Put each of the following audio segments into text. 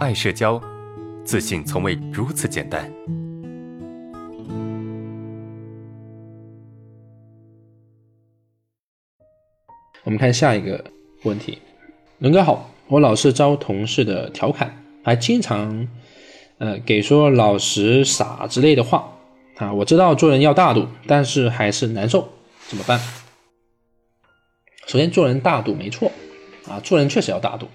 爱社交，自信从未如此简单。我们看下一个问题，伦哥好，我老是遭同事的调侃，还经常呃给说老实傻之类的话啊。我知道做人要大度，但是还是难受，怎么办？首先做人大度没错啊，做人确实要大度，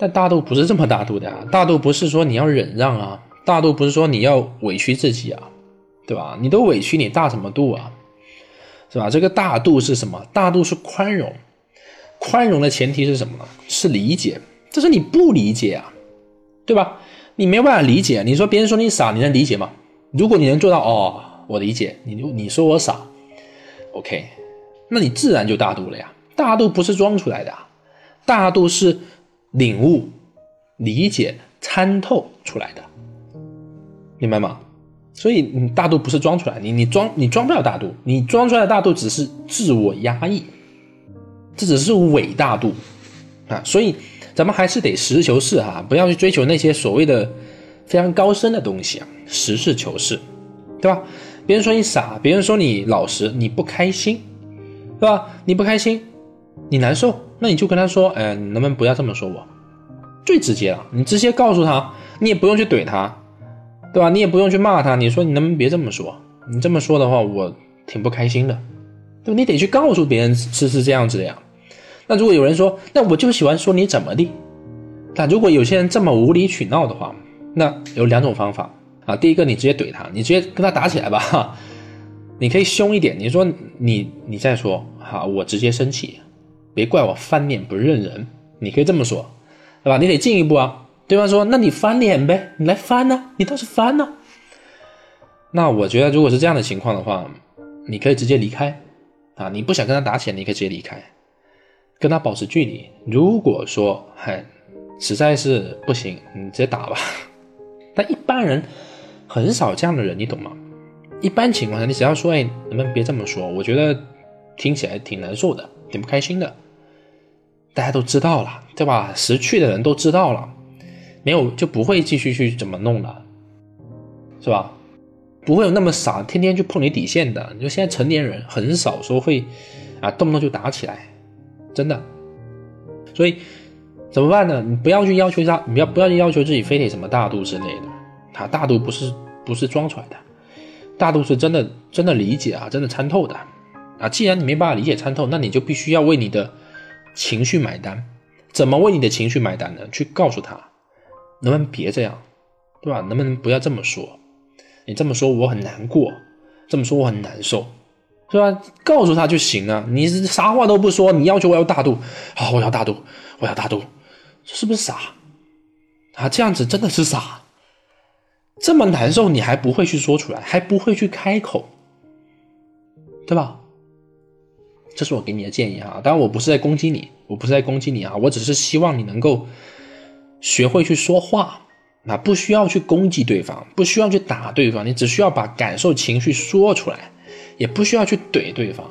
但大度不是这么大度的啊。大度不是说你要忍让啊，大度不是说你要委屈自己啊，对吧？你都委屈，你大什么度啊？是吧？这个大度是什么？大度是宽容。宽容的前提是什么呢？是理解，这是你不理解啊，对吧？你没办法理解。你说别人说你傻，你能理解吗？如果你能做到，哦，我理解你，你说我傻，OK，那你自然就大度了呀。大度不是装出来的，大度是领悟、理解、参透出来的，明白吗？所以你大度不是装出来，你你装你装不了大度，你装出来的大度只是自我压抑。这只是伪大度啊，所以咱们还是得实事求是哈，不要去追求那些所谓的非常高深的东西啊，实事求是，对吧？别人说你傻，别人说你老实，你不开心，对吧？你不开心，你难受，那你就跟他说，哎，你能不能不要这么说我？最直接了，你直接告诉他，你也不用去怼他，对吧？你也不用去骂他，你说你能不能别这么说？你这么说的话，我挺不开心的，对你得去告诉别人是是这样子的呀。那如果有人说，那我就喜欢说你怎么的？那如果有些人这么无理取闹的话，那有两种方法啊。第一个，你直接怼他，你直接跟他打起来吧。哈，你可以凶一点，你说你你再说哈，我直接生气，别怪我翻脸不认人。你可以这么说，对吧？你得进一步啊。对方说，那你翻脸呗，你来翻呢，你倒是翻呢。那我觉得，如果是这样的情况的话，你可以直接离开啊。你不想跟他打起来，你可以直接离开。跟他保持距离。如果说嗨，实在是不行，你直接打吧。但一般人很少这样的人，你懂吗？一般情况下，你只要说哎，能不能别这么说？我觉得听起来挺难受的，挺不开心的。大家都知道了，对吧？识趣的人都知道了，没有就不会继续去怎么弄了，是吧？不会有那么傻，天天去碰你底线的。你说现在成年人很少说会啊，动不动就打起来。真的，所以怎么办呢？你不要去要求他，你要不要去要求自己非得什么大度之类的？啊，大度不是不是装出来的，大度是真的真的理解啊，真的参透的啊。既然你没办法理解参透，那你就必须要为你的情绪买单。怎么为你的情绪买单呢？去告诉他，能不能别这样，对吧？能不能不要这么说？你这么说我很难过，这么说我很难受。是吧？告诉他就行了。你啥话都不说，你要求我要大度，好，我要大度，我要大度，是不是傻？啊，这样子真的是傻。这么难受，你还不会去说出来，还不会去开口，对吧？这是我给你的建议哈。当然，我不是在攻击你，我不是在攻击你啊，我只是希望你能够学会去说话，啊，不需要去攻击对方，不需要去打对方，你只需要把感受、情绪说出来。也不需要去怼对方，